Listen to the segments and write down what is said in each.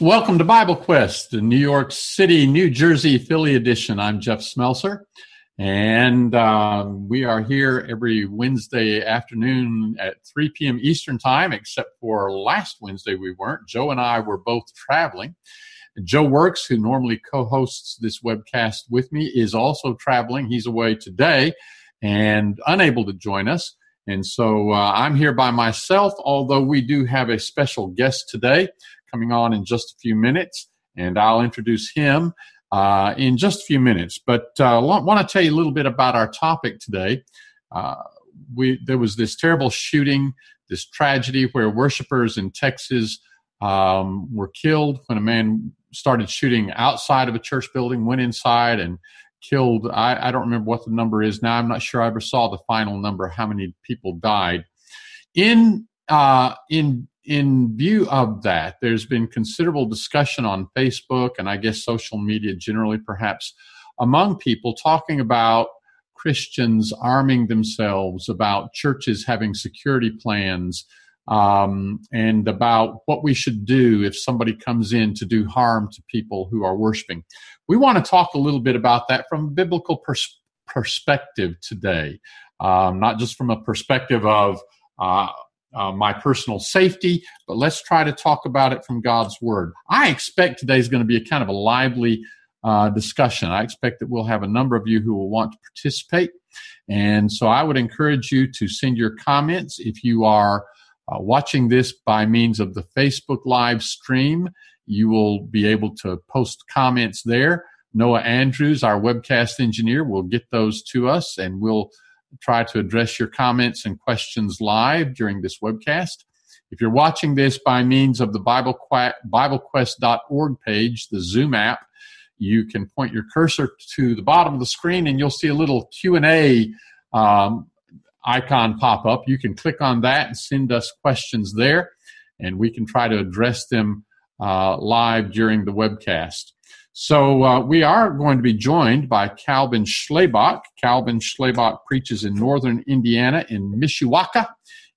Welcome to Bible Quest, the New York City, New Jersey, Philly edition. I'm Jeff Smelser, and uh, we are here every Wednesday afternoon at 3 p.m. Eastern Time, except for last Wednesday we weren't. Joe and I were both traveling. Joe Works, who normally co hosts this webcast with me, is also traveling. He's away today and unable to join us. And so uh, I'm here by myself, although we do have a special guest today coming on in just a few minutes, and I'll introduce him uh, in just a few minutes. But I uh, want to tell you a little bit about our topic today. Uh, we there was this terrible shooting, this tragedy where worshipers in Texas um, were killed when a man started shooting outside of a church building, went inside and killed. I, I don't remember what the number is now. I'm not sure I ever saw the final number, how many people died. In uh, in in view of that, there's been considerable discussion on Facebook and I guess social media generally, perhaps among people, talking about Christians arming themselves, about churches having security plans, um, and about what we should do if somebody comes in to do harm to people who are worshiping. We want to talk a little bit about that from a biblical pers- perspective today, um, not just from a perspective of uh, uh, my personal safety, but let's try to talk about it from God's Word. I expect today is going to be a kind of a lively uh, discussion. I expect that we'll have a number of you who will want to participate. And so I would encourage you to send your comments if you are uh, watching this by means of the Facebook live stream. You will be able to post comments there. Noah Andrews, our webcast engineer, will get those to us and we'll try to address your comments and questions live during this webcast. If you're watching this by means of the Bible, BibleQuest.org page, the Zoom app, you can point your cursor to the bottom of the screen and you'll see a little Q&A um, icon pop up. You can click on that and send us questions there, and we can try to address them uh, live during the webcast. So uh, we are going to be joined by Calvin Schlabach. Calvin Schlabach preaches in northern Indiana in Mishawaka,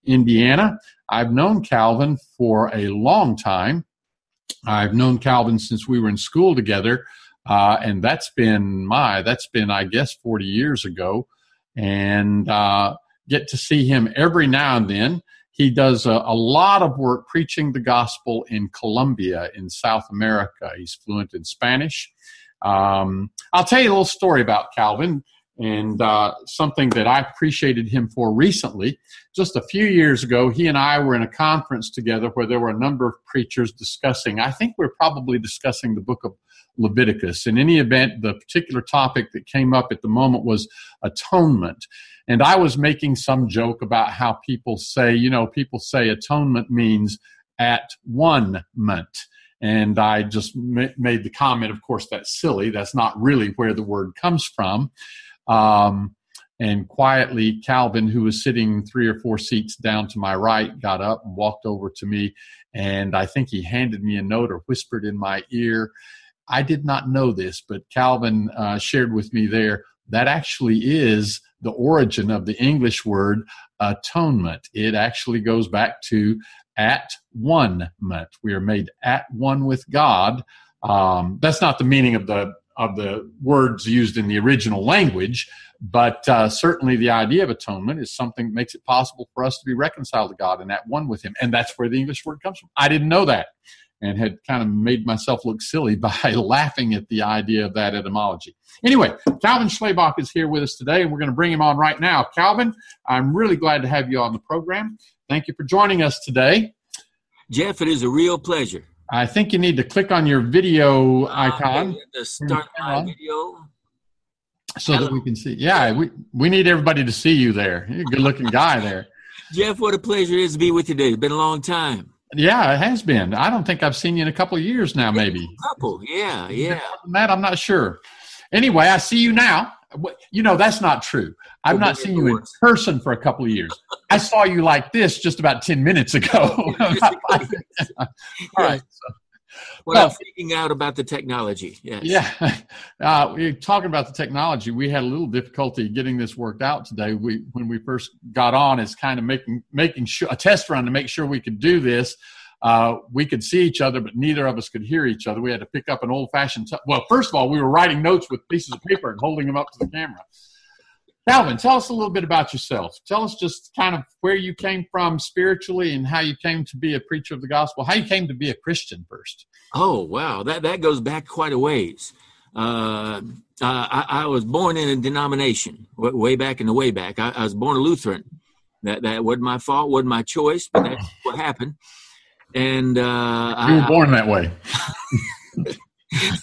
Indiana. I've known Calvin for a long time. I've known Calvin since we were in school together, uh, and that's been my that's been I guess forty years ago, and uh, get to see him every now and then. He does a, a, lot of work preaching the gospel in Colombia, in South America. He's fluent in Spanish. Um, I'll tell you a little story about Calvin and uh, something that I appreciated him for recently. Just a few years ago, he and I were in a conference together where there were a number of preachers discussing, I think we're probably discussing the book of Leviticus. In any event, the particular topic that came up at the moment was atonement. And I was making some joke about how people say, you know, people say atonement means at one ment. And I just ma- made the comment, of course, that's silly. That's not really where the word comes from. Um, and quietly, Calvin, who was sitting three or four seats down to my right, got up and walked over to me. And I think he handed me a note or whispered in my ear. I did not know this, but Calvin uh, shared with me there that actually is the origin of the English word atonement. It actually goes back to at one ment. We are made at one with God. Um, that's not the meaning of the of the words used in the original language, but uh, certainly the idea of atonement is something that makes it possible for us to be reconciled to God and at one with Him, and that's where the English word comes from. I didn't know that and had kind of made myself look silly by laughing at the idea of that etymology. Anyway, Calvin Schlabach is here with us today, and we're going to bring him on right now. Calvin, I'm really glad to have you on the program. Thank you for joining us today. Jeff, it is a real pleasure. I think you need to click on your video uh, icon. To start my video. So Hello. that we can see. Yeah, we, we need everybody to see you there. You're a good looking guy there. Jeff, what a pleasure it is to be with you today. It's been a long time. Yeah, it has been. I don't think I've seen you in a couple of years now, maybe. A couple, yeah, yeah. Matt, I'm not sure. Anyway, I see you now. You know, that's not true. I've not seen you in person for a couple of years. I saw you like this just about 10 minutes ago. All right. So, well, I'm freaking out about the technology. Yes. Yeah. Uh, we're talking about the technology. We had a little difficulty getting this worked out today. We, when we first got on, it's kind of making, making sure a test run to make sure we could do this. uh, we could see each other, but neither of us could hear each other. We had to pick up an old fashioned. T- well, first of all, we were writing notes with pieces of paper and holding them up to the camera. Calvin, tell us a little bit about yourself. Tell us just kind of where you came from spiritually and how you came to be a preacher of the gospel, how you came to be a Christian first. Oh, wow. That, that goes back quite a ways. Uh, I, I, was born in a denomination way back in the way back. I, I was born a Lutheran. That, that wasn't my fault, wasn't my choice, but that's what happened. And uh, you were I, born that way.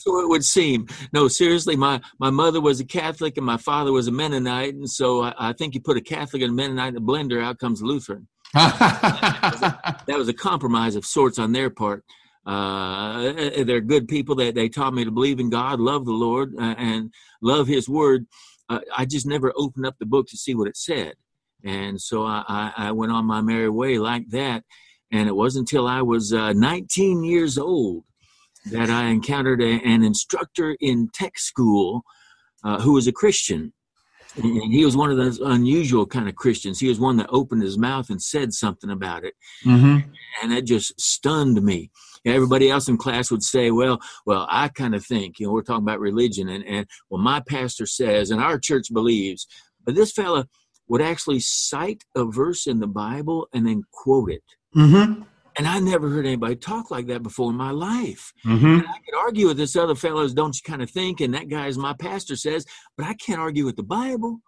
so it would seem. No, seriously, my, my mother was a Catholic and my father was a Mennonite, and so I, I think you put a Catholic and a Mennonite in a blender, out comes Lutheran. that, was a, that, was a, compromise of sorts on their part. Uh, they're good people that they taught me to believe in God, love the Lord, uh, and love His Word. Uh, I just never opened up the book to see what it said, and so I, I, I went on my merry way like that. And it wasn't until I was uh, 19 years old that I encountered a, an instructor in tech school uh, who was a Christian. And he was one of those unusual kind of Christians. He was one that opened his mouth and said something about it, mm-hmm. and that just stunned me. Everybody else in class would say, "Well, well, I kind of think." You know, we're talking about religion, and and well, my pastor says, and our church believes. But this fella would actually cite a verse in the Bible and then quote it. Mm-hmm. And I never heard anybody talk like that before in my life. Mm-hmm. I could argue with this other fellows, don't you kind of think? And that guy, as my pastor says, but I can't argue with the Bible.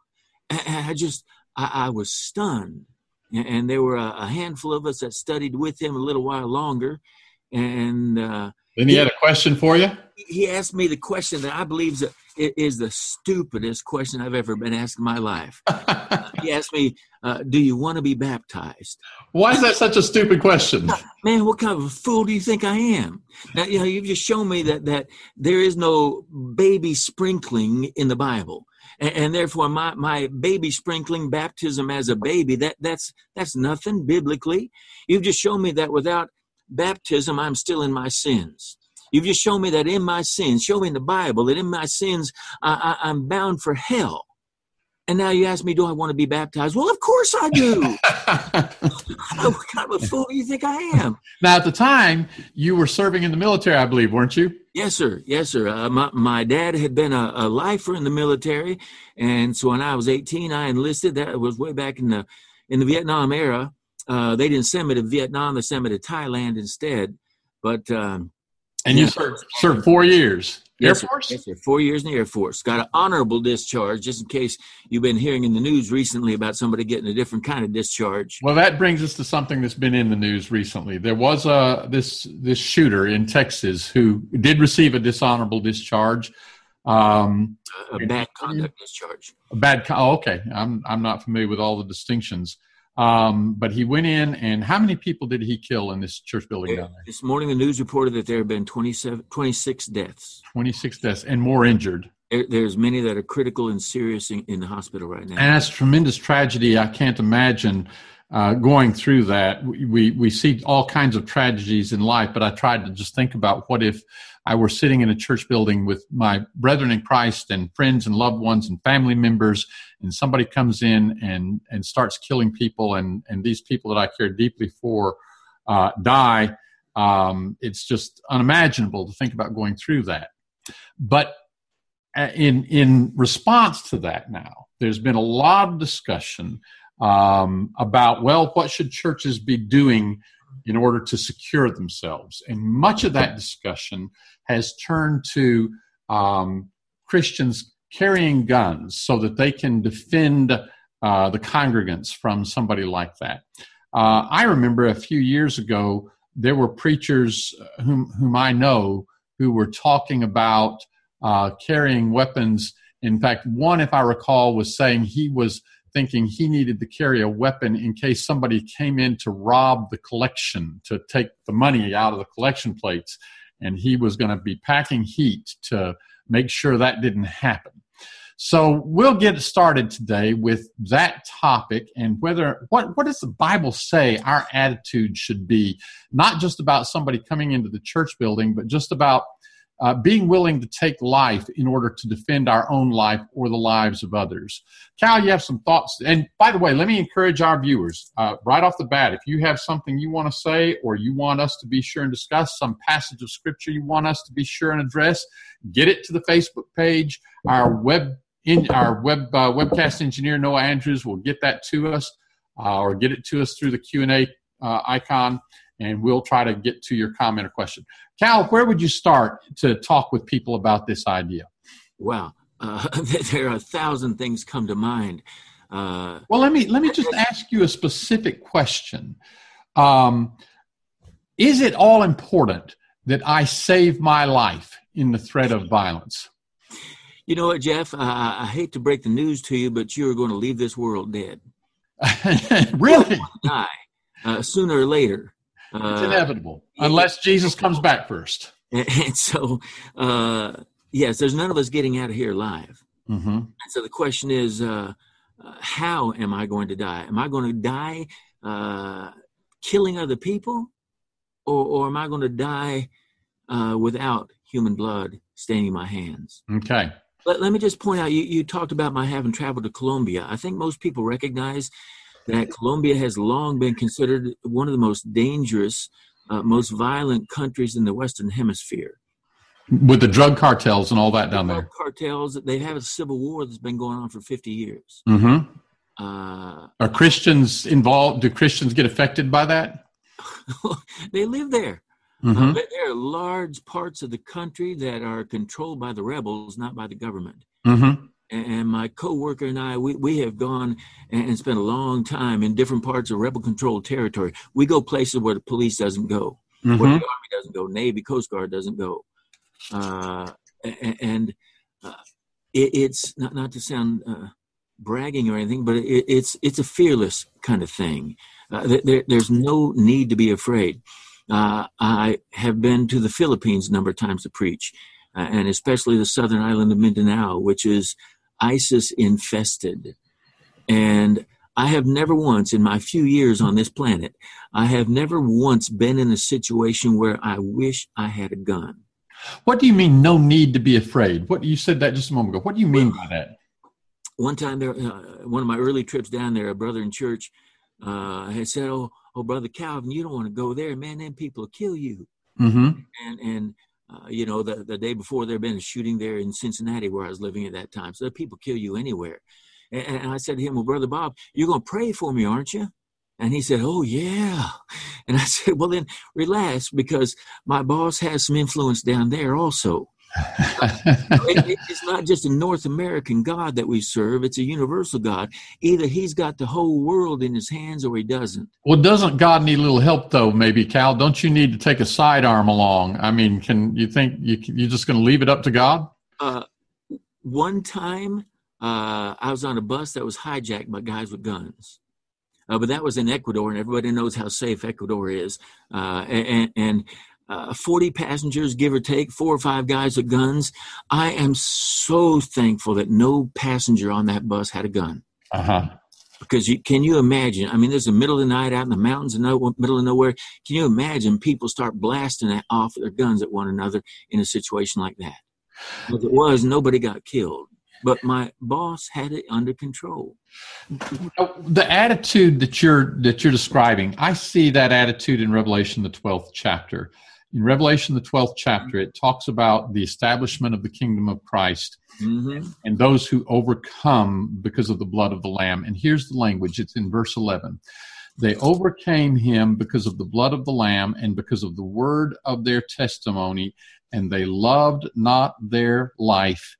And I just, I, I was stunned. And there were a, handful of us that studied with him a little while longer. And uh, then he, he had a question for you. He asked me the question that I believe is, is the stupidest question I've ever been asked in my life. he asked me, uh, "Do you want to be baptized?" Why is that such a stupid question? Man, what kind of a fool do you think I am? Now, you know, you've just shown me that that there is no baby sprinkling in the Bible. And, and therefore, my, my baby sprinkling baptism as a baby that that's that's nothing biblically. You've just shown me that without baptism, I'm still in my sins. You've just shown me that in my sins, show me in the Bible that in my sins I, I, I'm bound for hell. And now you ask me, do I want to be baptized? Well, of course I do. what kind of a fool do you think I am? Now, at the time, you were serving in the military, I believe, weren't you? Yes, sir. Yes, sir. Uh, my, my dad had been a, a lifer in the military, and so when I was 18, I enlisted. That was way back in the in the Vietnam era. Uh, they didn't send me to Vietnam; they sent me to Thailand instead. But um, and you served, served four years. Air yes, Force? Sir. Yes, sir. Four years in the Air Force. Got an honorable discharge, just in case you've been hearing in the news recently about somebody getting a different kind of discharge. Well, that brings us to something that's been in the news recently. There was a this this shooter in Texas who did receive a dishonorable discharge. Um, a, a bad conduct discharge. A bad. Oh, okay. I'm I'm not familiar with all the distinctions. Um, but he went in, and how many people did he kill in this church building down there? This morning, the news reported that there have been 27, 26 deaths. 26 deaths, and more injured. there's many that are critical and serious in, in, the hospital right now. And that's tremendous tragedy. I can't imagine uh, going through that. We, we see all kinds of tragedies in life, but I tried to just think about what if I were sitting in a church building with my brethren in Christ and friends and loved ones and family members, and somebody comes in and, and starts killing people, and, and these people that I care deeply for uh, die. Um, it's just unimaginable to think about going through that. But uh, in in response to that, now there's been a lot of discussion um, about well, what should churches be doing in order to secure themselves. And much of that discussion has turned to um, Christians carrying guns so that they can defend uh, the congregants from somebody like that. Uh, I remember a few years ago, there were preachers whom, whom I know who were talking about uh, carrying weapons. In fact, one, if I recall, was saying he was thinking he needed to carry a weapon in case somebody came in to rob the collection, to take the money out of the collection plates. And he was going to be packing heat to make sure that didn't happen. So we'll get started today with that topic and whether what what does the Bible say our attitude should be, not just about somebody coming into the church building, but just about uh, being willing to take life in order to defend our own life or the lives of others. Cal, you have some thoughts. And by the way, let me encourage our viewers uh, right off the bat if you have something you want to say or you want us to be sure and discuss, some passage of scripture you want us to be sure and address, get it to the Facebook page. Our web in our web uh, webcast engineer Noah Andrews will get that to us uh, or get it to us through the Q and A uh, icon, and we'll try to get to your comment or question. Cal, where would you start to talk with people about this idea? Wow, uh, there are a thousand things come to mind. Uh, well, let me let me just ask you a specific question. Um, is it all important that I save my life in the threat of violence? You know what, Jeff? I, I hate to break the news to you, but you are going to leave this world dead. really? Die uh, sooner or later. Uh, it's inevitable, unless Jesus comes back first. And so, uh, yes, there's none of us getting out of here alive. Mm-hmm. And so the question is, uh, uh, how am I going to die? Am I going to die uh, killing other people, or, or am I going to die uh, without human blood staining my hands? Okay. Let, let me just point out you, you talked about my having traveled to Colombia. I think most people recognize that Colombia has long been considered one of the most dangerous, uh, most violent countries in the Western Hemisphere. With the drug cartels and all that down there. Cartels, they have a civil war that's been going on for 50 years. Mm-hmm. Uh, Are Christians involved? Do Christians get affected by that? they live there. Mm-hmm. Uh, there are large parts of the country that are controlled by the rebels, not by the government. Mm-hmm. And my coworker and I, we, we have gone and spent a long time in different parts of rebel-controlled territory. We go places where the police doesn't go, mm-hmm. where the army doesn't go, Navy, Coast Guard doesn't go. Uh, and uh, it, it's not not to sound uh, bragging or anything, but it, it's it's a fearless kind of thing. Uh, there, there's no need to be afraid. Uh, I have been to the Philippines a number of times to preach, uh, and especially the southern island of Mindanao, which is ISIS infested. And I have never once, in my few years on this planet, I have never once been in a situation where I wish I had a gun. What do you mean, no need to be afraid? What you said that just a moment ago. What do you mean by that? One time, there, uh, one of my early trips down there, a brother in church uh, had said, "Oh, oh, brother Calvin, you don't want to go there, man. Them people will kill you." Mm-hmm. And and uh, you know, the the day before there had been a shooting there in Cincinnati where I was living at that time. So people kill you anywhere. And, and I said to him, "Well, brother Bob, you're going to pray for me, aren't you?" And he said, "Oh yeah." And I said, "Well, then relax because my boss has some influence down there also." it, it's not just a North American God that we serve, it's a universal God. Either he's got the whole world in his hands or he doesn't. Well, doesn't God need a little help though, maybe, Cal? Don't you need to take a sidearm along? I mean, can you think you, you're just going to leave it up to God? Uh, one time, uh, I was on a bus that was hijacked by guys with guns. Uh, but that was in Ecuador, and everybody knows how safe Ecuador is. Uh, and, and uh, 40 passengers, give or take, four or five guys with guns. I am so thankful that no passenger on that bus had a gun. Uh huh. Because you, can you imagine? I mean, there's the middle of the night out in the mountains in no, middle of nowhere. Can you imagine people start blasting off their guns at one another in a situation like that? If it was, nobody got killed but my boss had it under control. The attitude that you're that you're describing, I see that attitude in Revelation the 12th chapter in Revelation, the 12th chapter, it talks about the establishment of the kingdom of Christ mm-hmm. and those who overcome because of the blood of the Lamb. And here's the language it's in verse 11. They overcame him because of the blood of the Lamb and because of the word of their testimony, and they loved not their life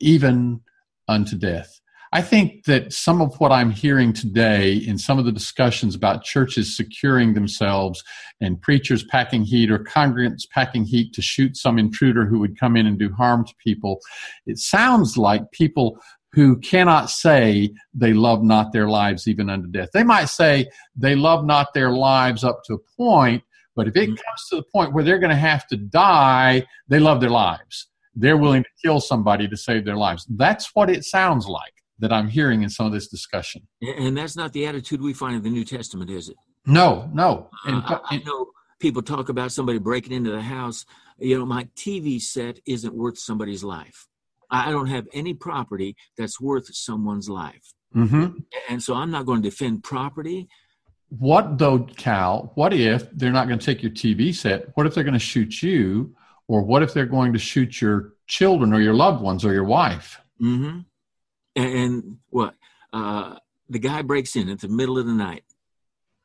even unto death. I think that some of what I'm hearing today in some of the discussions about churches securing themselves and preachers packing heat or congregants packing heat to shoot some intruder who would come in and do harm to people, it sounds like people who cannot say they love not their lives even unto death. They might say they love not their lives up to a point, but if it mm-hmm. comes to the point where they're going to have to die, they love their lives. They're willing to kill somebody to save their lives. That's what it sounds like that I'm hearing in some of this discussion. And that's not the attitude we find in the New Testament, is it? No, no. And, uh, I, I know people talk about somebody breaking into the house. You know, my TV set isn't worth somebody's life. I don't have any property that's worth someone's life. Mm-hmm. And so I'm not going to defend property. What though, Cal? What if they're not going to take your TV set? What if they're going to shoot you? Or what if they're going to shoot your children or your loved ones or your wife? Mm-hmm. And, and what? Uh, the guy breaks in at the middle of the night.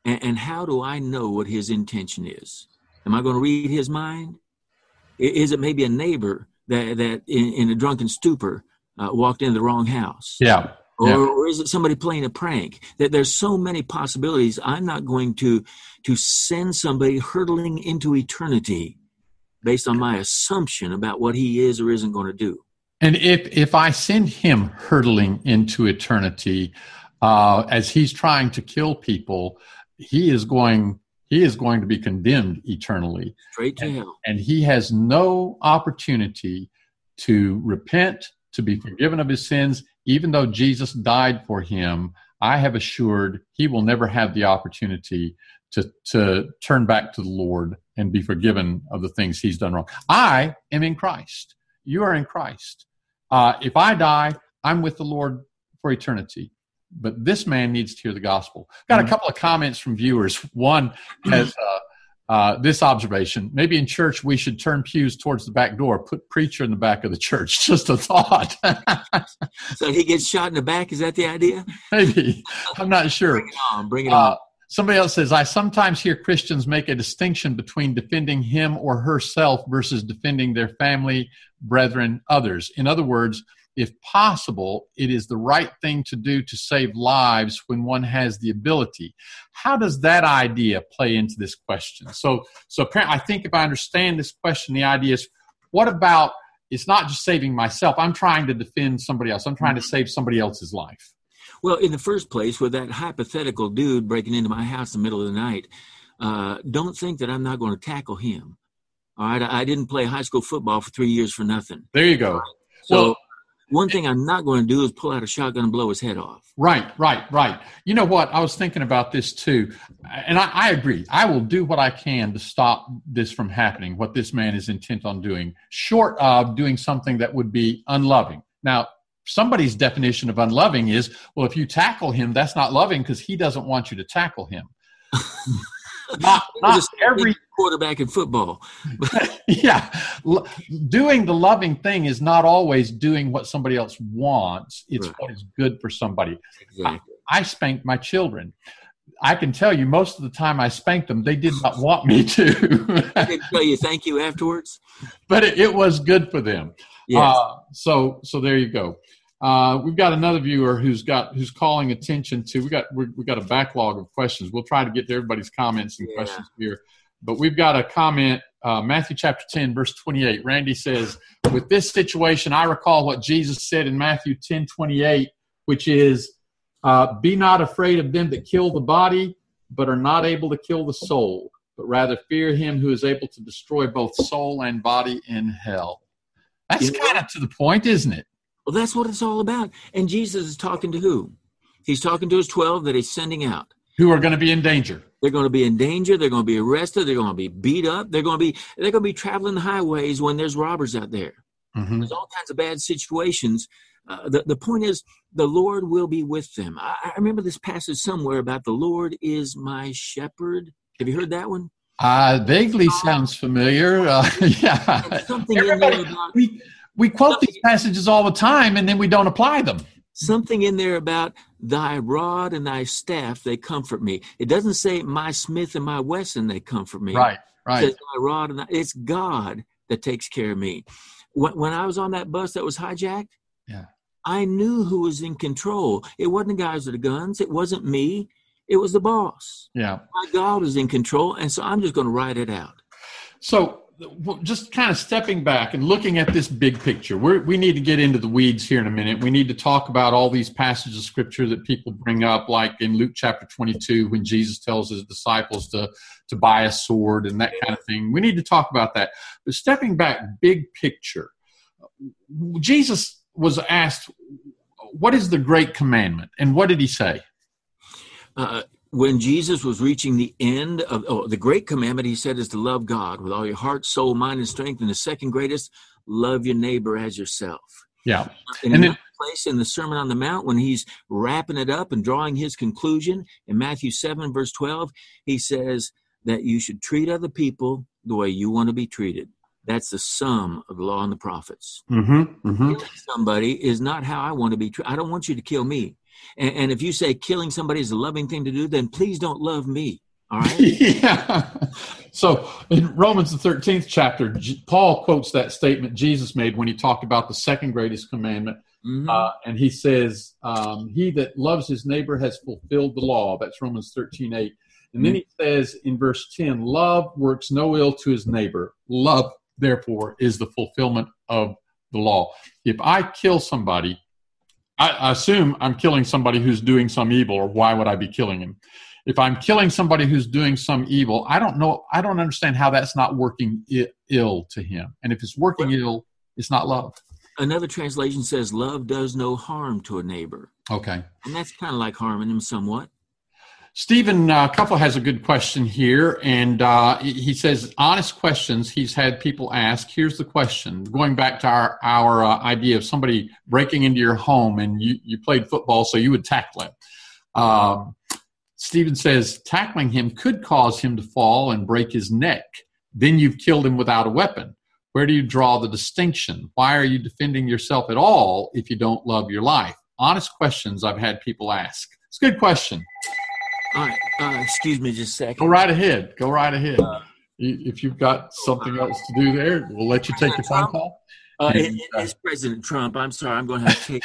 And, and how do I know what his intention is? Am I going to read his mind? Is it maybe a neighbor that, that in, in a drunken stupor uh, walked into the wrong house? Yeah. Or, yeah. or, is it somebody playing a prank? That there's so many possibilities. I'm not going to to send somebody hurtling into eternity based on my assumption about what he is or isn't going to do. And if if I send him hurtling into eternity, uh, as he's trying to kill people, he is going he is going to be condemned eternally. Straight to and, hell. And he has no opportunity to repent, to be forgiven of his sins, even though Jesus died for him. I have assured he will never have the opportunity to, to turn back to the Lord and be forgiven of the things he's done wrong. I am in Christ. You are in Christ. Uh, if I die, I'm with the Lord for eternity but this man needs to hear the gospel. Got a mm-hmm. couple of comments from viewers. One has uh, uh, this observation: maybe in church we should turn pews towards the back door, put preacher in the back of the church. Just a thought. so he gets shot in the back. Is that the idea? Maybe. I'm not sure. Bring it on. Bring it uh, on. Somebody else says, I sometimes hear Christians make a distinction between defending him or herself versus defending their family, brethren, others. In other words, if possible, it is the right thing to do to save lives when one has the ability. How does that idea play into this question? So, so apparently, I think if I understand this question, the idea is, what about? It's not just saving myself. I'm trying to defend somebody else. I'm trying to mm-hmm. save somebody else's life. Well, in the first place, with that hypothetical dude breaking into my house in the middle of the night, uh, don't think that I'm not going to tackle him. All right, I didn't play high school football for three years for nothing. There you go. So well, one thing I'm not going to do is pull out a shotgun and blow his head off. Right, right, right. You know what? I was thinking about this too, and I, I, agree. I will do what I can to stop this from happening. What this man is intent on doing, short of doing something that would be unloving. Now, somebody's definition of unloving is well, if you tackle him, that's not loving because he doesn't want you to tackle him. not, not every quarterback in football. yeah, doing the loving thing is not always doing what somebody else wants. It's right. what is good for somebody. Exactly. I, I spanked my children. I can tell you, most of the time I spanked them, they did not want me to. I can tell you thank you afterwards. But it, it was good for them. Yes. Uh, so, so there you go. Uh, we've got another viewer who's got who's calling attention to. We got we got a backlog of questions. We'll try to get to everybody's comments and yeah. questions here, but we've got a comment. Uh, Matthew chapter ten, verse twenty-eight. Randy says, "With this situation, I recall what Jesus said in Matthew ten twenty-eight, which is, uh, be not afraid of them that kill the body, but are not able to kill the soul, but rather fear him who is able to destroy both soul and body in hell." That's kind of to the point, isn't it? Well, that's what it's all about. And Jesus is talking to who? He's talking to his 12 that he's sending out. Who are going to be in danger. They're going to be in danger. They're going to be arrested. They're going to be beat up. They're going to be they're going to be traveling the highways when there's robbers out there. Mm-hmm. There's all kinds of bad situations. Uh, the, the point is, the Lord will be with them. I, I remember this passage somewhere about the Lord is my shepherd. Have you heard that one? Uh, vaguely sounds familiar. Uh, yeah. Something Everybody, about, we, we quote these passages all the time and then we don't apply them. Something in there about thy rod and thy staff, they comfort me. It doesn't say my Smith and my Wesson, they comfort me. Right, right. It says thy rod and thy, it's God that takes care of me. When, when I was on that bus that was hijacked, yeah. I knew who was in control. It wasn't the guys with the guns. It wasn't me. It was the boss. Yeah. My God was in control. And so I'm just going to write it out. So just kind of stepping back and looking at this big picture, we we need to get into the weeds here in a minute. We need to talk about all these passages of scripture that people bring up, like in Luke chapter 22, when Jesus tells his disciples to, to buy a sword and that kind of thing. We need to talk about that. But stepping back, big picture, Jesus was asked, What is the great commandment? And what did he say? Uh, when Jesus was reaching the end of oh, the great commandment, he said is to love God with all your heart, soul, mind, and strength. And the second greatest, love your neighbor as yourself. Yeah. And, and then, place in the Sermon on the Mount, when he's wrapping it up and drawing his conclusion in Matthew 7, verse 12, he says that you should treat other people the way you want to be treated. That's the sum of the law and the prophets. Mm-hmm, mm-hmm. Killing somebody is not how I want to be treated. I don't want you to kill me. And, and if you say killing somebody is a loving thing to do, then please don't love me. All right. yeah. So in Romans the 13th chapter, Paul quotes that statement Jesus made when he talked about the second greatest commandment. Mm-hmm. Uh, and he says, um, He that loves his neighbor has fulfilled the law. That's Romans 13 8. And then he says in verse 10, Love works no ill to his neighbor. Love, therefore, is the fulfillment of the law. If I kill somebody, I assume I'm killing somebody who's doing some evil, or why would I be killing him? If I'm killing somebody who's doing some evil, I don't know, I don't understand how that's not working ill to him. And if it's working ill, it's not love. Another translation says, Love does no harm to a neighbor. Okay. And that's kind of like harming him somewhat. Stephen uh, has a good question here, and uh, he says honest questions he's had people ask. Here's the question: going back to our our uh, idea of somebody breaking into your home, and you you played football, so you would tackle him. Um, Stephen says tackling him could cause him to fall and break his neck. Then you've killed him without a weapon. Where do you draw the distinction? Why are you defending yourself at all if you don't love your life? Honest questions I've had people ask. It's a good question. All right. Uh, excuse me just a second. Go right ahead. Go right ahead. Uh, if you've got something else to do there, we'll let you take your phone call. Uh, and, it, it's President Trump. I'm sorry. I'm going to have to take.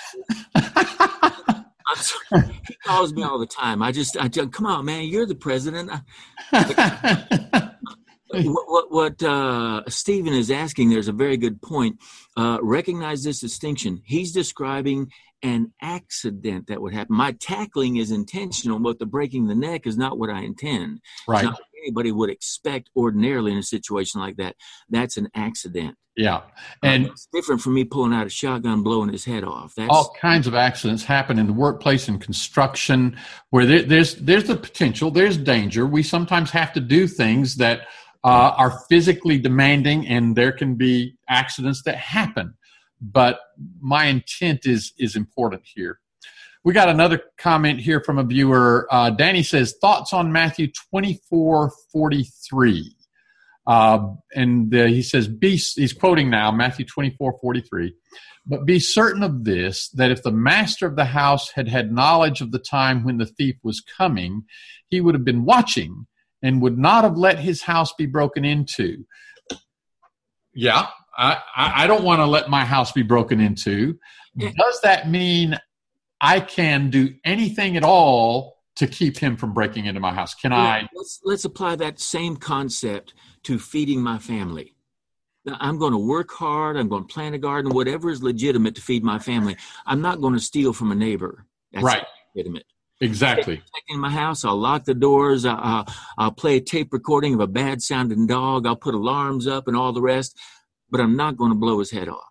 He calls me all the time. I just, I just, come on, man. You're the president. what what, what uh, Stephen is asking there's a very good point. Uh, recognize this distinction. He's describing an accident that would happen. My tackling is intentional, but the breaking the neck is not what I intend. Right. anybody would expect ordinarily in a situation like that. That's an accident. Yeah, uh, and it's different from me pulling out a shotgun, blowing his head off. That's, all kinds of accidents happen in the workplace and construction, where there, there's there's the potential, there's danger. We sometimes have to do things that uh, are physically demanding, and there can be accidents that happen but my intent is is important here. We got another comment here from a viewer. Uh, Danny says thoughts on Matthew twenty four forty three. Uh, and uh, he says, be, he's quoting now Matthew 24 43. But be certain of this, that if the master of the house had had knowledge of the time when the thief was coming, he would have been watching and would not have let his house be broken into. Yeah, I, I don't want to let my house be broken into. Does that mean I can do anything at all to keep him from breaking into my house? Can yeah, I? Let's, let's apply that same concept to feeding my family. Now, I'm going to work hard. I'm going to plant a garden, whatever is legitimate to feed my family. I'm not going to steal from a neighbor. That's right. legitimate. Exactly. In my house, I'll lock the doors. I'll, I'll play a tape recording of a bad sounding dog. I'll put alarms up and all the rest but I'm not going to blow his head off.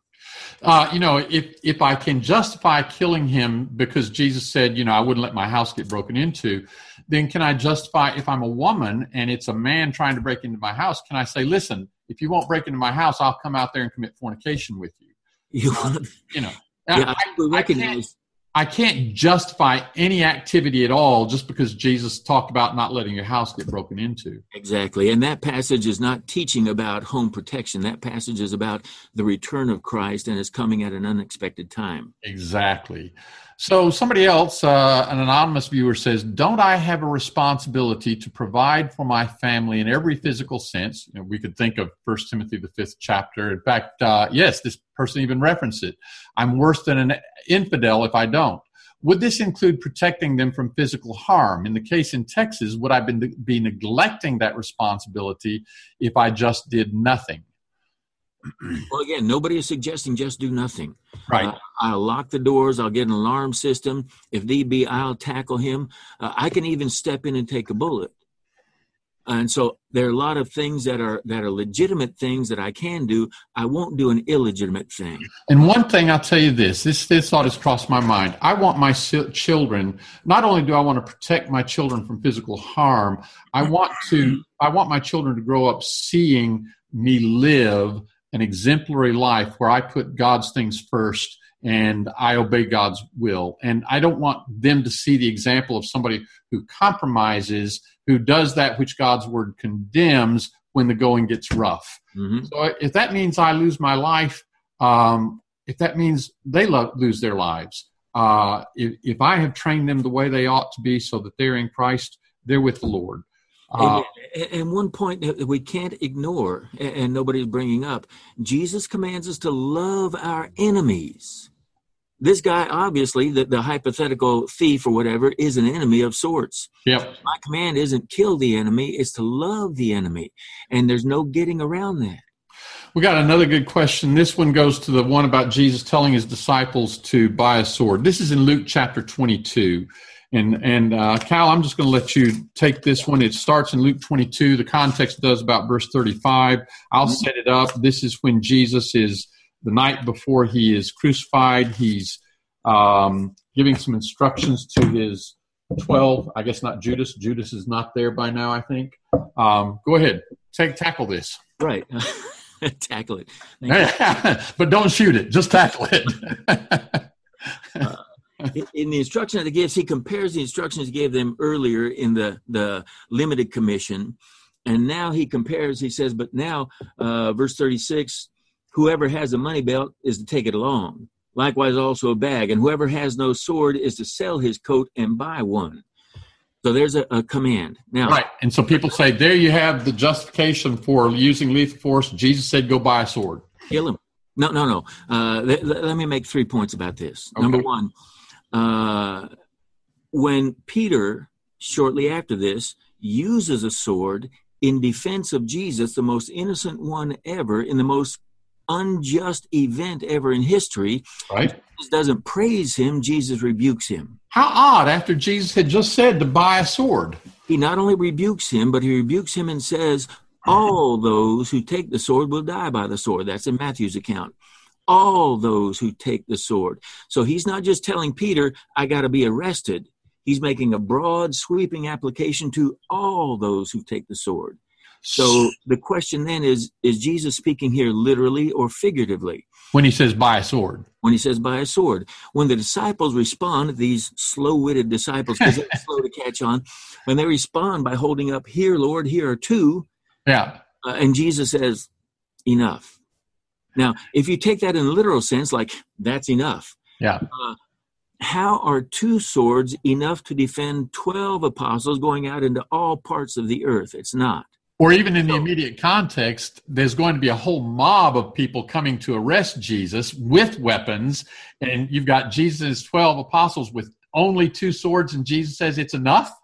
Uh, you know, if if I can justify killing him because Jesus said, you know, I wouldn't let my house get broken into, then can I justify if I'm a woman and it's a man trying to break into my house? Can I say, listen, if you won't break into my house, I'll come out there and commit fornication with you? You, you know, yeah, I, I recognize I can't justify any activity at all just because Jesus talked about not letting your house get broken into. Exactly. And that passage is not teaching about home protection. That passage is about the return of Christ and is coming at an unexpected time. Exactly. So somebody else, uh, an anonymous viewer says, "Don't I have a responsibility to provide for my family in every physical sense?" You know, we could think of First Timothy, the fifth chapter. In fact, uh, yes, this person even referenced it. I'm worse than an infidel if I don't. Would this include protecting them from physical harm? In the case in Texas, would I be neglecting that responsibility if I just did nothing? Well, again, nobody is suggesting just do nothing. Right. Uh, I'll lock the doors. I'll get an alarm system. If need be, I'll tackle him. Uh, I can even step in and take a bullet. and so there are a lot of things that are that are legitimate things that I can do. I won't do an illegitimate thing. And one thing I'll tell you this: this this thought has crossed my mind. I want my children. Not only do I want to protect my children from physical harm, I want to. I want my children to grow up seeing me live an exemplary life where I put God's things first and I obey God's will. And I don't want them to see the example of somebody who compromises, who does that which God's word condemns when the going gets rough. Mm-hmm. So if that means I lose my life, um, if that means they lo- lose their lives, uh, if, if I have trained them the way they ought to be so that they're in Christ, they're with the Lord. Uh, and, and, one point that we can't ignore, and nobody's bringing up, Jesus commands us to love our enemies. This guy, obviously, the, the hypothetical thief or whatever, is an enemy of sorts. Yep. My command isn't kill the enemy; it's to love the enemy, and there's no getting around that. We got another good question. This one goes to the one about Jesus telling his disciples to buy a sword. This is in Luke chapter 22. And and uh, Cal, I'm just going to let you take this one. It starts in Luke 22. The context does about verse 35. I'll mm-hmm. set it up. This is when Jesus is the night before he is crucified. He's um, giving some instructions to his 12. I guess not Judas. Judas is not there by now. I think. Um, go ahead, take tackle this. Right. tackle it. but don't shoot it. Just tackle it. uh, in the instruction that he gives, he compares the instructions he gave them earlier in the, the limited commission. And now he compares, he says, but now, uh, verse 36, whoever has a money belt is to take it along. Likewise, also a bag. And whoever has no sword is to sell his coat and buy one. So there's a, a, command. Now, right. And so people say, there you have the justification for using lethal force. Jesus said, go buy a sword. Kill him. No, no, no. Uh, let, let, me make three points about this. Okay. Number one, uh, when Peter, shortly after this, uses a sword in defense of Jesus, the most innocent one ever, in the most unjust event ever in history, right? Jesus doesn't praise him, Jesus rebukes him. How odd after Jesus had just said to buy a sword. He not only rebukes him, but he rebukes him and says, All those who take the sword will die by the sword. That's in Matthew's account all those who take the sword. So he's not just telling Peter, I got to be arrested. He's making a broad, sweeping application to all those who take the sword. So the question then is Is Jesus speaking here literally or figuratively? When he says buy a sword. When he says buy a sword. When the disciples respond, these slow witted disciples, because they're slow to catch on, when they respond by holding up, Here, Lord, here are two. Yeah. Uh, and Jesus says, Enough. Now, if you take that in a literal sense, like that's enough. Yeah. Uh, how are two swords enough to defend 12 apostles going out into all parts of the earth? It's not. Or even in the immediate context, there's going to be a whole mob of people coming to arrest Jesus with weapons, and you've got Jesus' 12 apostles with only two swords, and Jesus says it's enough?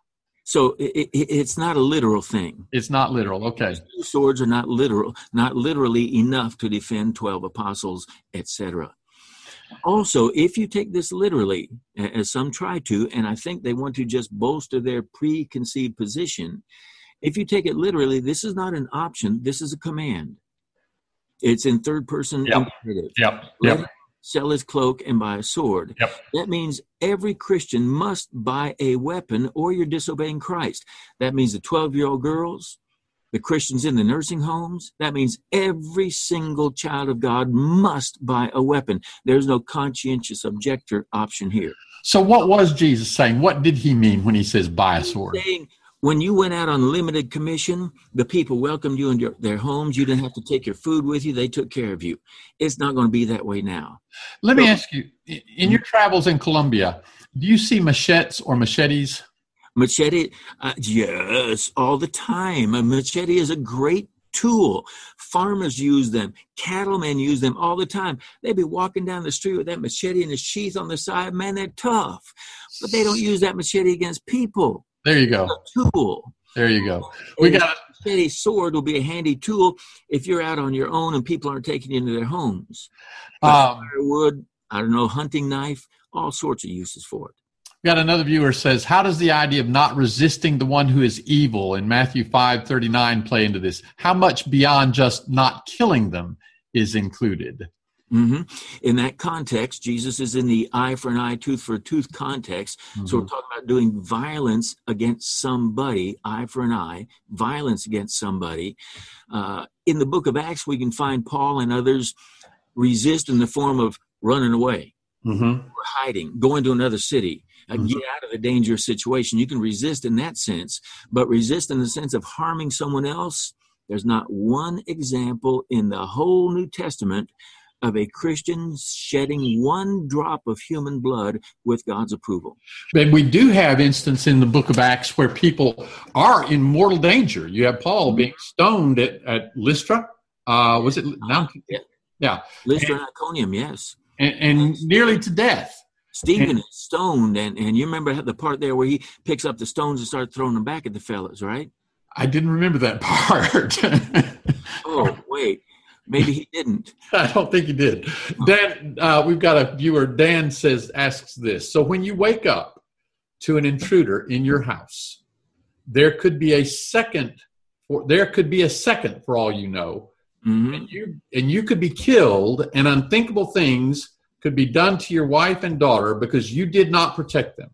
So it, it, it's not a literal thing. It's not literal. Okay. Two swords are not literal, not literally enough to defend 12 apostles, etc. Also, if you take this literally, as some try to, and I think they want to just bolster their preconceived position, if you take it literally, this is not an option, this is a command. It's in third person yep. imperative. Yep. Yep sell his cloak, and buy a sword. Yep. That means every Christian must buy a weapon or you're disobeying Christ. That means the 12 year old girls, the Christians in the nursing homes. That means every single child of God must buy a weapon. There's no conscientious objector option here. So, what was Jesus saying? What did he mean when he says buy a sword? Saying, when you went out on limited commission, the people welcomed you in your, their homes. You didn't have to take your food with you. They took care of you. It's not going to be that way now. Let so, me ask you in your travels in Colombia, do you see machetes or machetes? Machete, uh, yes, all the time. A machete is a great tool. Farmers use them. Cattlemen use them all the time. They'd be walking down the street with that machete and a sheath on the side. Man, they're tough. But they don't use that machete against people. There you go. tool. There you go. We got a sword will be a handy tool if you're out on your own and people aren't taking you into their homes. Um, firewood, I don't know, hunting knife, all sorts of uses for it. got another viewer says, How does the idea of not resisting the one who is evil in Matthew 5 39 play into this? How much beyond just not killing them is included? Mm-hmm. In that context, Jesus is in the eye for an eye, tooth for a tooth context. Mm-hmm. So we're mm-hmm. talking about doing violence against somebody, eye for an eye, violence against somebody. Uh, in the book of Acts, we can find Paul and others resist in the form of running away, mm-hmm. hiding, going to another city, uh, mm-hmm. get out of the dangerous situation. You can resist in that sense, but resist in the sense of harming someone else. There's not one example in the whole New Testament of a Christian shedding one drop of human blood with God's approval. But we do have instance in the book of Acts where people are in mortal danger. You have Paul being stoned at, at Lystra. Uh, was it now? Yeah. yeah. Lystra and, and Iconium, yes. And, and nearly to death. Stephen is stoned, and, and you remember the part there where he picks up the stones and starts throwing them back at the fellows, right? I didn't remember that part. oh, wait. Maybe he didn't. I don't think he did. Dan, uh, we've got a viewer. Dan says, asks this. So when you wake up to an intruder in your house, there could be a second. For, there could be a second, for all you know, mm-hmm. and you and you could be killed, and unthinkable things could be done to your wife and daughter because you did not protect them.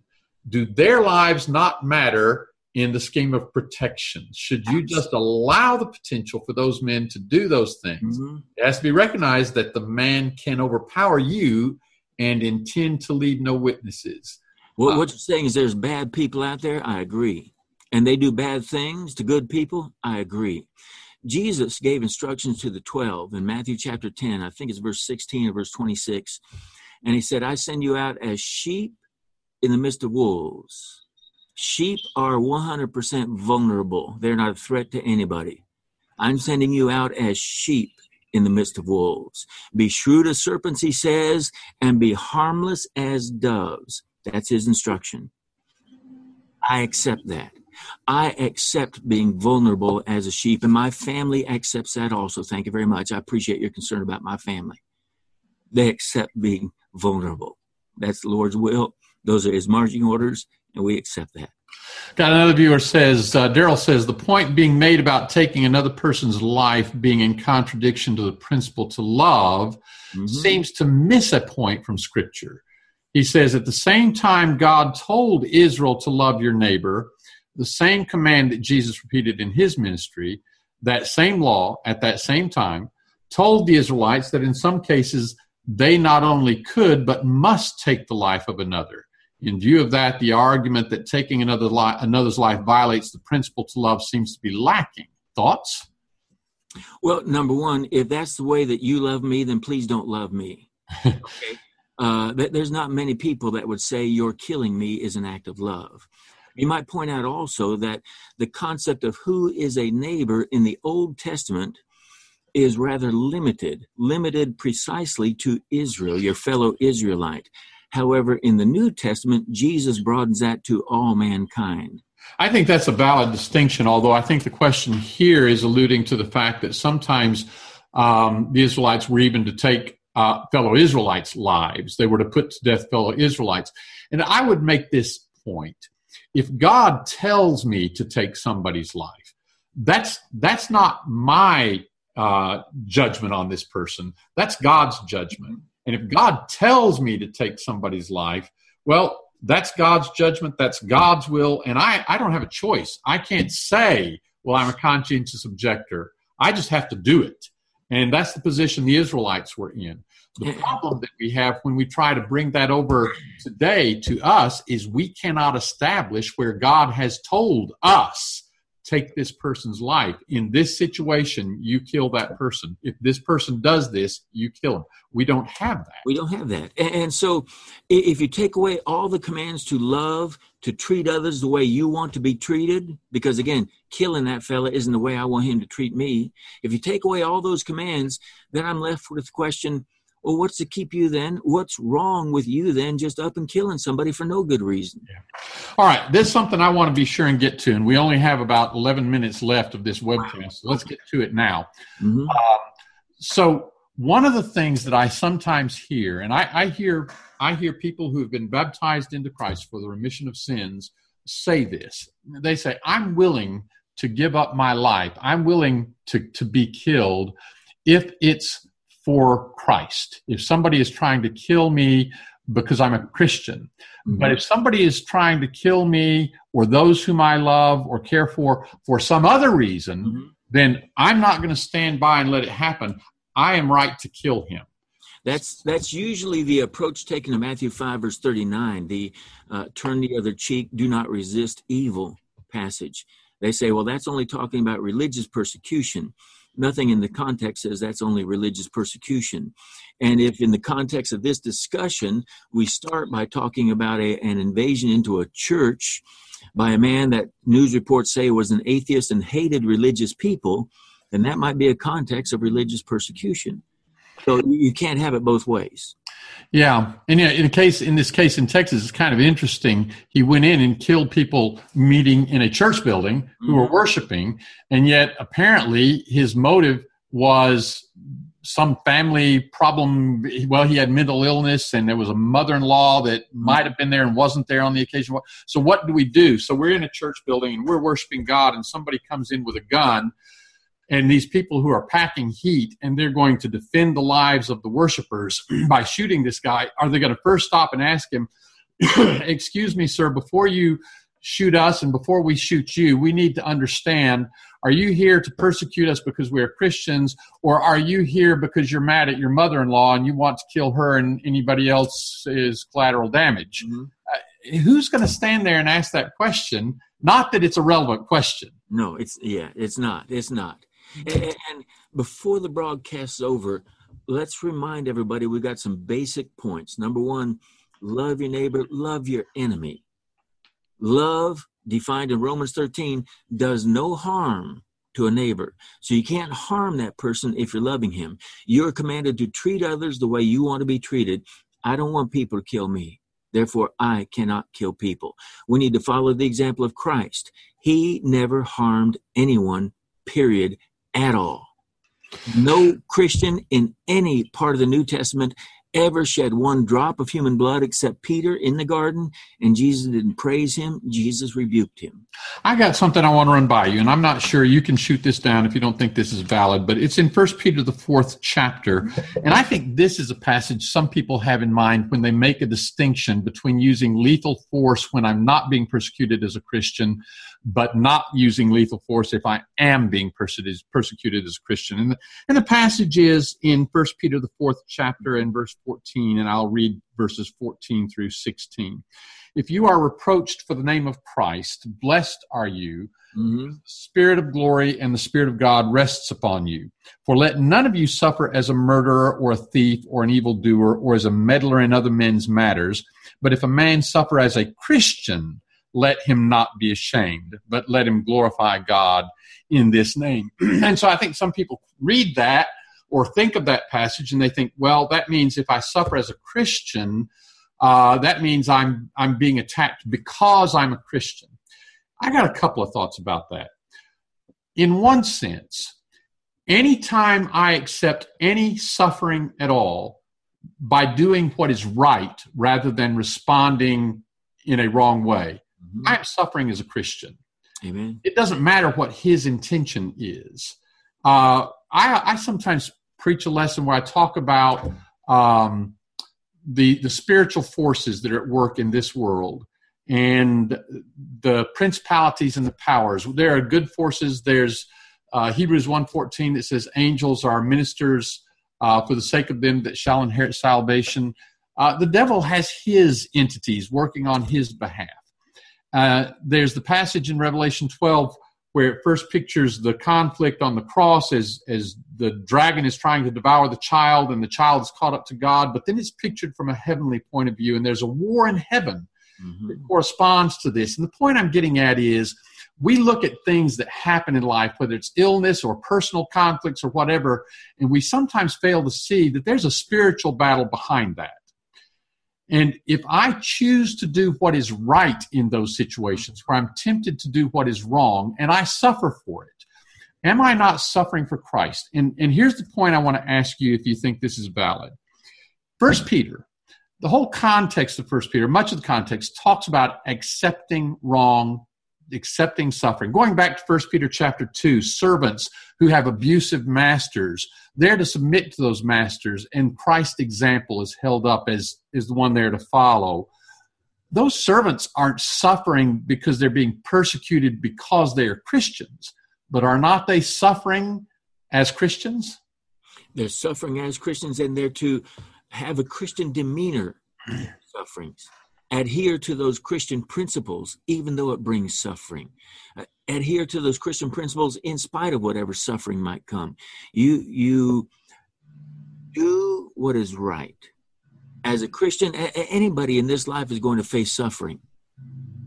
Do their lives not matter in the scheme of protection? Should you just allow the potential for those men to do those things? Mm-hmm. It has to be recognized that the man can overpower you and intend to leave no witnesses. Well, uh, what you're saying is there's bad people out there? I agree. And they do bad things to good people? I agree. Jesus gave instructions to the 12 in Matthew chapter 10, I think it's verse 16 or verse 26. And he said, I send you out as sheep in the midst of wolves. Sheep are 100% vulnerable. They're not a threat to anybody. I'm sending you out as sheep in the midst of wolves. Be shrewd as serpents, he says, and be harmless as doves. That's his instruction. I accept that. I accept being vulnerable as a sheep, and my family accepts that also. Thank you very much. I appreciate your concern about my family. They accept being vulnerable. That's the Lord's will. Those are his marching orders, and we accept that. Got another viewer says, uh, Daryl says, the point being made about taking another person's life being in contradiction to the principle to love mm-hmm. seems to miss a point from Scripture. He says, at the same time, God told Israel to love your neighbor, the same command that Jesus repeated in his ministry, that same law at that same time, told the Israelites that in some cases they not only could, but must take the life of another. In view of that, the argument that taking another li- another's life violates the principle to love seems to be lacking. Thoughts? Well, number one, if that's the way that you love me, then please don't love me. Okay. uh, there's not many people that would say your killing me is an act of love. You might point out also that the concept of who is a neighbor in the Old Testament is rather limited, limited precisely to Israel, your fellow Israelite. However, in the New Testament, Jesus broadens that to all mankind. I think that's a valid distinction, although I think the question here is alluding to the fact that sometimes um, the Israelites were even to take uh, fellow Israelites' lives. They were to put to death fellow Israelites. And I would make this point. If God tells me to take somebody's life, that's, that's not my uh, judgment on this person. That's God's judgment. And if God tells me to take somebody's life, well, that's God's judgment, that's God's will, and I, I don't have a choice. I can't say, well, I'm a conscientious objector. I just have to do it. And that's the position the Israelites were in. The problem that we have when we try to bring that over today to us is we cannot establish where God has told us take this person's life. In this situation, you kill that person. If this person does this, you kill him. We don't have that. We don't have that. And so, if you take away all the commands to love, to treat others the way you want to be treated, because again, killing that fella isn't the way I want him to treat me. If you take away all those commands, then I'm left with the question well, what's to keep you then? What's wrong with you then just up and killing somebody for no good reason? Yeah. All right, this is something I want to be sure and get to, and we only have about 11 minutes left of this webcast, so let's get to it now. Mm-hmm. Uh, so, one of the things that I sometimes hear, and I, I hear I hear people who have been baptized into Christ for the remission of sins say this. They say, I'm willing to give up my life. I'm willing to, to be killed if it's for Christ. If somebody is trying to kill me because I'm a Christian. Mm-hmm. But if somebody is trying to kill me or those whom I love or care for for some other reason, mm-hmm. then I'm not going to stand by and let it happen. I am right to kill him. That's that's usually the approach taken in Matthew five verse thirty nine. The uh, turn the other cheek, do not resist evil passage. They say, well, that's only talking about religious persecution. Nothing in the context says that's only religious persecution. And if in the context of this discussion we start by talking about a, an invasion into a church by a man that news reports say was an atheist and hated religious people, then that might be a context of religious persecution. So you can't have it both ways. Yeah, and in a case in this case in Texas, it's kind of interesting. He went in and killed people meeting in a church building who mm-hmm. were worshiping, and yet apparently his motive was some family problem. Well, he had mental illness, and there was a mother-in-law that mm-hmm. might have been there and wasn't there on the occasion. So, what do we do? So, we're in a church building and we're worshiping God, and somebody comes in with a gun and these people who are packing heat and they're going to defend the lives of the worshipers by shooting this guy are they going to first stop and ask him excuse me sir before you shoot us and before we shoot you we need to understand are you here to persecute us because we are christians or are you here because you're mad at your mother-in-law and you want to kill her and anybody else is collateral damage? Mm-hmm. uh, who's going to stand there and ask that question? Not that it's a relevant question. No it's yeah it's not it's not and before the broadcast's over, let's remind everybody we've got some basic points. Number one, love your neighbor, love your enemy. Love, defined in Romans 13, does no harm to a neighbor. So you can't harm that person if you're loving him. You're commanded to treat others the way you want to be treated. I don't want people to kill me. Therefore, I cannot kill people. We need to follow the example of Christ. He never harmed anyone, period, at all. No Christian in any part of the New Testament ever shed one drop of human blood except Peter in the garden, and Jesus didn't praise him. Jesus rebuked him. I got something I want to run by you, and I'm not sure you can shoot this down if you don't think this is valid, but it's in First Peter the fourth chapter, and I think this is a passage some people have in mind when they make a distinction between using lethal force when I'm not being persecuted as a Christian, but not using lethal force if I am being persecuted, persecuted as a Christian. And the, and the passage is in First Peter the fourth chapter and verse 14, and I'll read verses 14 through 16. If you are reproached for the name of Christ, blessed are you. Mm-hmm. The Spirit of glory and the Spirit of God rests upon you. For let none of you suffer as a murderer or a thief or an evildoer or as a meddler in other men's matters. But if a man suffer as a Christian, let him not be ashamed, but let him glorify God in this name. and so I think some people read that or think of that passage and they think, well, that means if I suffer as a Christian, uh, that means I'm I'm being attacked because I'm a Christian. I got a couple of thoughts about that. In one sense, anytime I accept any suffering at all by doing what is right rather than responding in a wrong way, mm-hmm. I am suffering as a Christian. Amen. It doesn't matter what his intention is. Uh, I, I sometimes preach a lesson where I talk about um, the the spiritual forces that are at work in this world and the principalities and the powers. There are good forces. There's uh, Hebrews 1.14 that says angels are ministers uh, for the sake of them that shall inherit salvation. Uh, the devil has his entities working on his behalf. Uh, there's the passage in Revelation 12 where it first pictures the conflict on the cross as, as the dragon is trying to devour the child and the child is caught up to God, but then it's pictured from a heavenly point of view, and there's a war in heaven mm-hmm. that corresponds to this. And the point I'm getting at is we look at things that happen in life, whether it's illness or personal conflicts or whatever, and we sometimes fail to see that there's a spiritual battle behind that. And if I choose to do what is right in those situations where I'm tempted to do what is wrong and I suffer for it, Am I not suffering for Christ? And, and here's the point I want to ask you if you think this is valid. First Peter, the whole context of First Peter, much of the context talks about accepting wrong, accepting suffering. Going back to First Peter chapter 2, servants who have abusive masters, they're to submit to those masters, and Christ's example is held up as, is the one there to follow those servants aren't suffering because they're being persecuted because they are Christians, but are not they suffering as Christians? They're suffering as Christians, and they're to have a Christian demeanor sufferings. Adhere to those Christian principles, even though it brings suffering. Uh, adhere to those Christian principles in spite of whatever suffering might come. You you do what is right as a Christian, a- anybody in this life is going to face suffering.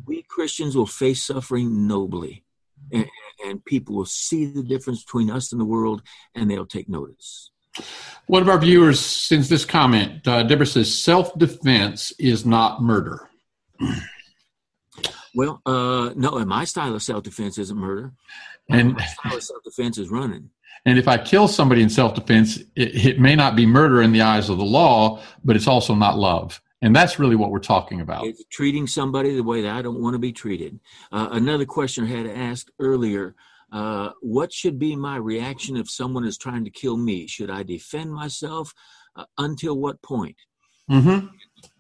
We Christians will face suffering nobly, and, and people will see the difference between us and the world, and they'll take notice. One of our viewers sends this comment. Uh, Deborah says, "Self defense is not murder." well, uh, no, and my style of self defense isn't murder. And my style of self defense is running. And if I kill somebody in self defense, it, it, may not be murder in the eyes of the law, but it's also not love. And that's really what we're talking about. It's treating somebody the way that I don't want to be treated. Uh, another question I had asked earlier uh, What should be my reaction if someone is trying to kill me? Should I defend myself? Uh, until what point? Mm-hmm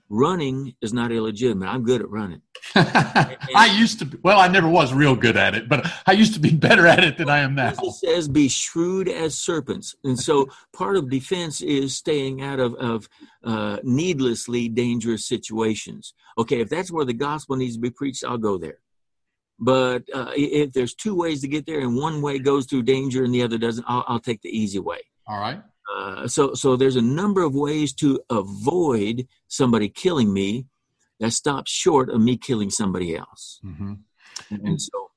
running is not illegitimate. I'm good at running. I used to be, well, I never was real good at it, but I used to be better at it than I am now. It says be shrewd as serpents. And so part of defense is staying out of, of uh, needlessly dangerous situations. Okay, if that's where the gospel needs to be preached, I'll go there. But uh, if there's two ways to get there and one way goes through danger and the other doesn't, I'll, I'll take the easy way. All right. Uh, so so there's a number of ways to avoid somebody killing me that stops short of me killing somebody else. Mm-hmm. And so,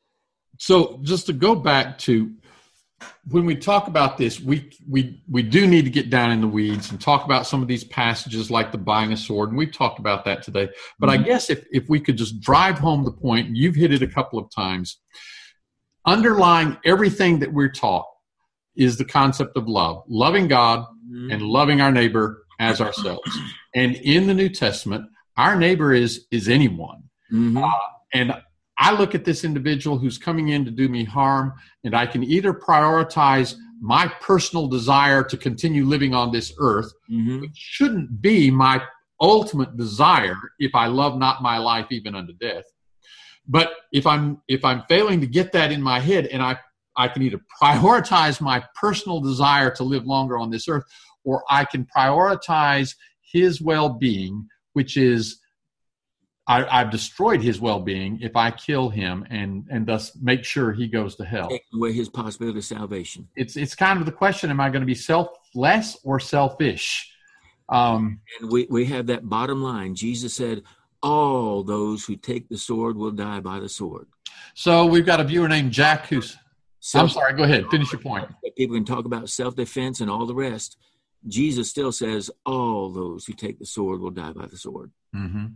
so just to go back to when we talk about this, we we we do need to get down in the weeds and talk about some of these passages like the buying a sword, and we've talked about that today. But mm-hmm. I guess if if we could just drive home the point, you've hit it a couple of times. Underlying everything that we're taught is the concept of love loving God mm-hmm. and loving our neighbor as ourselves. And in the New Testament, our neighbor is is anyone. Mm-hmm. Uh, and I look at this individual who's coming in to do me harm, and I can either prioritize my personal desire to continue living on this earth, mm-hmm. which shouldn't be my ultimate desire if I love not my life even unto death. But if I'm if I'm failing to get that in my head and I I can either prioritize my personal desire to live longer on this earth, or I can prioritize his well being, which is I, have destroyed his well being if I kill him and, and thus make sure he goes to hell. Take away his possibility of salvation. It's, it's kind of the question am I going to be selfless or selfish? Um, and we, we have that bottom line. Jesus said, All those who take the sword will die by the sword. So we've got a viewer named Jack who's Self- I'm sorry. Go ahead. Finish your point. People can talk about self defense and all the rest. Jesus still says, "All those who take the sword will die by the sword." Mm-hmm.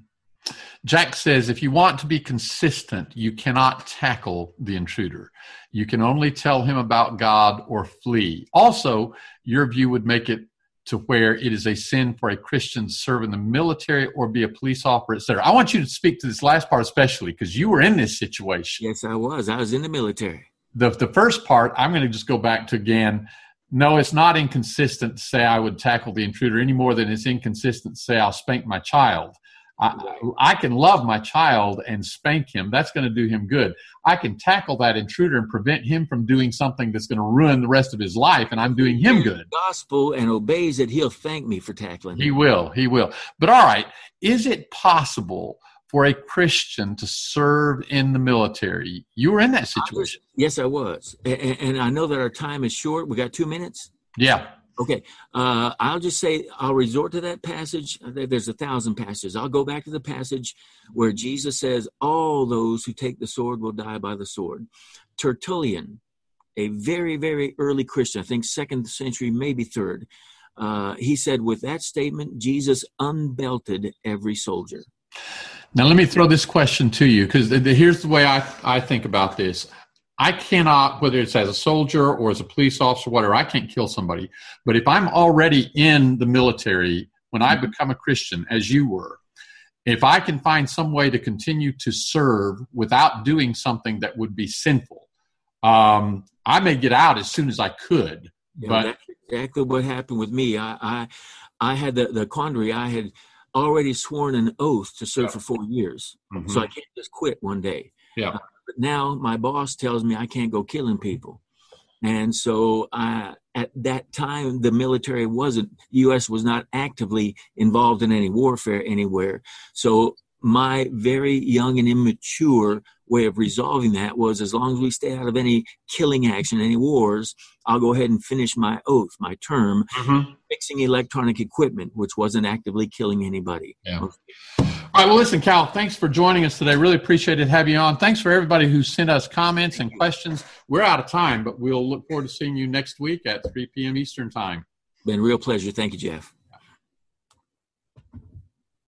Jack says, if you want to be consistent, you cannot tackle the intruder. You can only tell him about God or flee. Also, your view would make it to where it is a sin for a Christian to serve in the military or be a police officer, etc. I want you to speak to this last part especially because you were in this situation. Yes, I was. I was in the military the the first part, I'm going to just go back to again. No, it's not inconsistent to say I would tackle the intruder any more than it's inconsistent to say I'll spank my child. I, I can love my child and spank him. That's going to do him good. I can tackle that intruder and prevent him from doing something that's going to ruin the rest of his life, and I'm doing him good. Gospel and obeys it, he'll thank me for tackling. Him. He will. He will. But all right, is it possible for a Christian to serve in the military. You were in that situation. I was, yes, I was. And, and, I know that our time is short. We got two minutes? Yeah. Okay. Uh, I'll just say I'll resort to that passage. There's a thousand passages. I'll go back to the passage where Jesus says, All those who take the sword will die by the sword. Tertullian, a very, very early Christian, I think second century, maybe third, uh, he said, With that statement, Jesus unbelted every soldier. Now, let me throw this question to you because here's the way I, I think about this. I cannot, whether it's as a soldier or as a police officer, whatever, I can't kill somebody. But if I'm already in the military, when I mm-hmm. become a Christian, as you were, if I can find some way to continue to serve without doing something that would be sinful, um, I may get out as soon as I could. Yeah, but that's exactly what happened with me. I, I, I had the, the quandary. I had already sworn an oath to serve yeah. for four years, mm-hmm. so I can't just quit one day. Yeah. Uh, but now my boss tells me I can't go killing people, and so I at that time the military wasn't us was not actively involved in any warfare anywhere. So my very young and immature way of resolving that was as long as we stay out of any killing action any wars i'll go ahead and finish my oath my term mm-hmm. fixing electronic equipment which wasn't actively killing anybody yeah. All right. Well, listen, Cal, thanks for joining us today. Really appreciate it having you on. Thanks for everybody who sent us comments and questions. We're out of time, but we'll look forward to seeing you next week at 3 p.m. Eastern Time. Been a real pleasure. Thank you, Jeff.